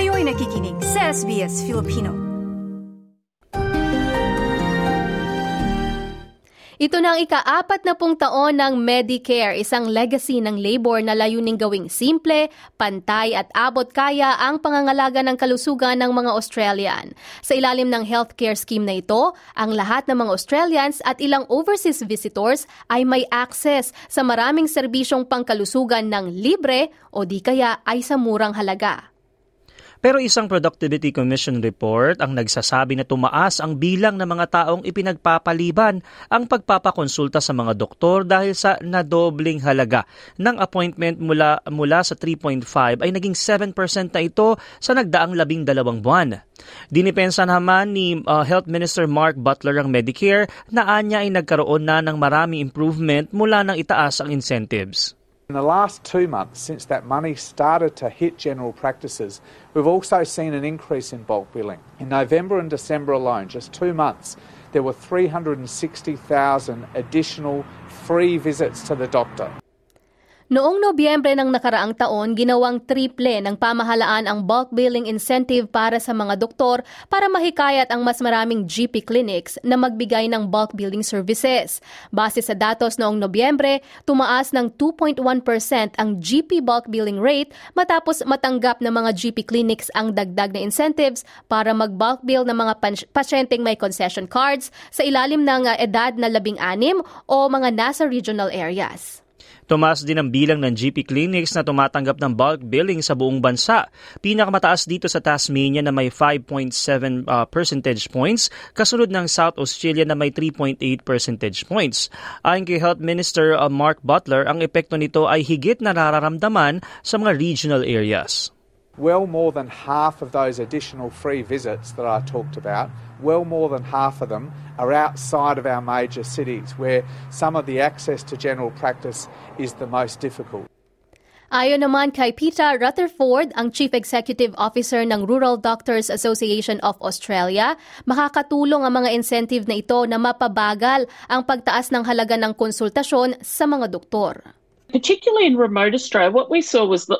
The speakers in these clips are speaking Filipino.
Kayo'y nakikinig sa SBS Filipino. Ito na ang ika-apat na pung taon ng Medicare, isang legacy ng labor na layuning gawing simple, pantay at abot kaya ang pangangalaga ng kalusugan ng mga Australian. Sa ilalim ng healthcare scheme na ito, ang lahat ng mga Australians at ilang overseas visitors ay may access sa maraming serbisyong pangkalusugan ng libre o di kaya ay sa murang halaga. Pero isang Productivity Commission report ang nagsasabi na tumaas ang bilang ng mga taong ipinagpapaliban ang pagpapakonsulta sa mga doktor dahil sa nadobling halaga ng appointment mula, mula sa 3.5 ay naging 7% na ito sa nagdaang labing dalawang buwan. Dinipensa naman ni uh, Health Minister Mark Butler ang Medicare na anya ay nagkaroon na ng maraming improvement mula nang itaas ang incentives. In the last two months, since that money started to hit general practices, we've also seen an increase in bulk billing. In November and December alone, just two months, there were 360,000 additional free visits to the doctor. Noong Nobyembre ng nakaraang taon, ginawang triple ng pamahalaan ang bulk billing incentive para sa mga doktor para mahikayat ang mas maraming GP clinics na magbigay ng bulk billing services. Base sa datos noong Nobyembre, tumaas ng 2.1% ang GP bulk billing rate matapos matanggap ng mga GP clinics ang dagdag na incentives para mag-bulk bill ng mga pasyenteng may concession cards sa ilalim ng edad na labing-anim o mga nasa regional areas. Tumaas din ang bilang ng GP clinics na tumatanggap ng bulk billing sa buong bansa. Pinakamataas dito sa Tasmania na may 5.7 uh, percentage points, kasunod ng South Australia na may 3.8 percentage points. Ayon kay Health Minister uh, Mark Butler, ang epekto nito ay higit na nararamdaman sa mga regional areas. Well more than half of those additional free visits that I talked about well more than half of them are outside of our major cities where some of the access to general practice is the most difficult. Ayon naman kay Peter Rutherford, ang Chief Executive Officer ng Rural Doctors Association of Australia, makakatulong ang mga incentive na ito na mapabagal ang pagtaas ng halaga ng konsultasyon sa mga doktor. Particularly in remote Australia, what we saw was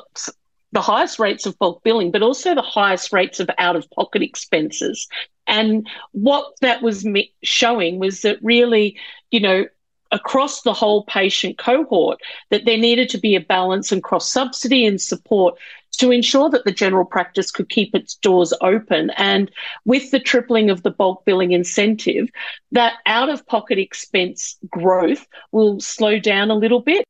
the highest rates of bulk billing, but also the highest rates of out of pocket expenses. And what that was showing was that really, you know, across the whole patient cohort, that there needed to be a balance and cross subsidy and support to ensure that the general practice could keep its doors open. And with the tripling of the bulk billing incentive, that out of pocket expense growth will slow down a little bit.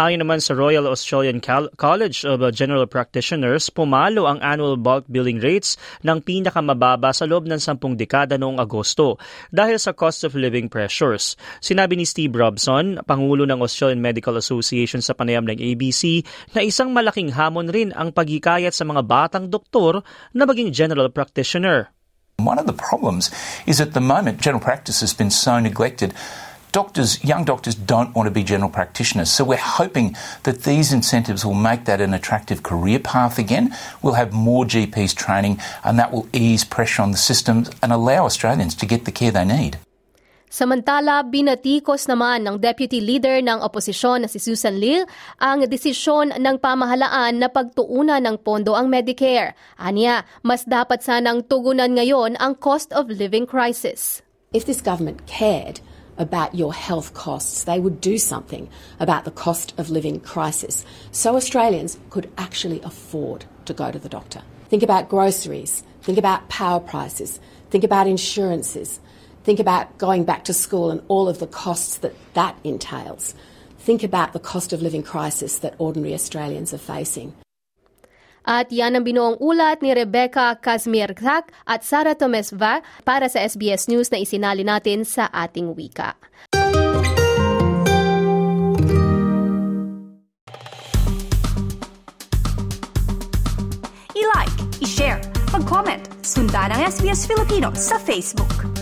Ayon naman sa Royal Australian College of General Practitioners, pumalo ang annual bulk billing rates ng pinakamababa sa loob ng sampung dekada noong Agosto dahil sa cost of living pressures. Sinabi ni Steve Robson, Pangulo ng Australian Medical Association sa panayam ng ABC, na isang malaking hamon rin ang paghikayat sa mga batang doktor na maging general practitioner. One of the problems is at the moment general practice has been so neglected doctors, young doctors don't want to be general practitioners. So we're hoping that these incentives will make that an attractive career path again. We'll have more GPs training and that will ease pressure on the systems and allow Australians to get the care they need. Samantala, binatikos naman ng Deputy Leader ng Oposisyon na si Susan Leal ang desisyon ng pamahalaan na pagtuunan ng pondo ang Medicare. Anya, mas dapat sanang tugunan ngayon ang cost of living crisis. If this government cared, about your health costs. They would do something about the cost of living crisis so Australians could actually afford to go to the doctor. Think about groceries, think about power prices, think about insurances, think about going back to school and all of the costs that that entails. Think about the cost of living crisis that ordinary Australians are facing. At yan ang binuong ulat ni Rebecca Kazmierczak at Sara Tomesva para sa SBS News na isinali natin sa ating wika. I-like, i-share, mag-comment, sundan ang SBS Filipino sa Facebook.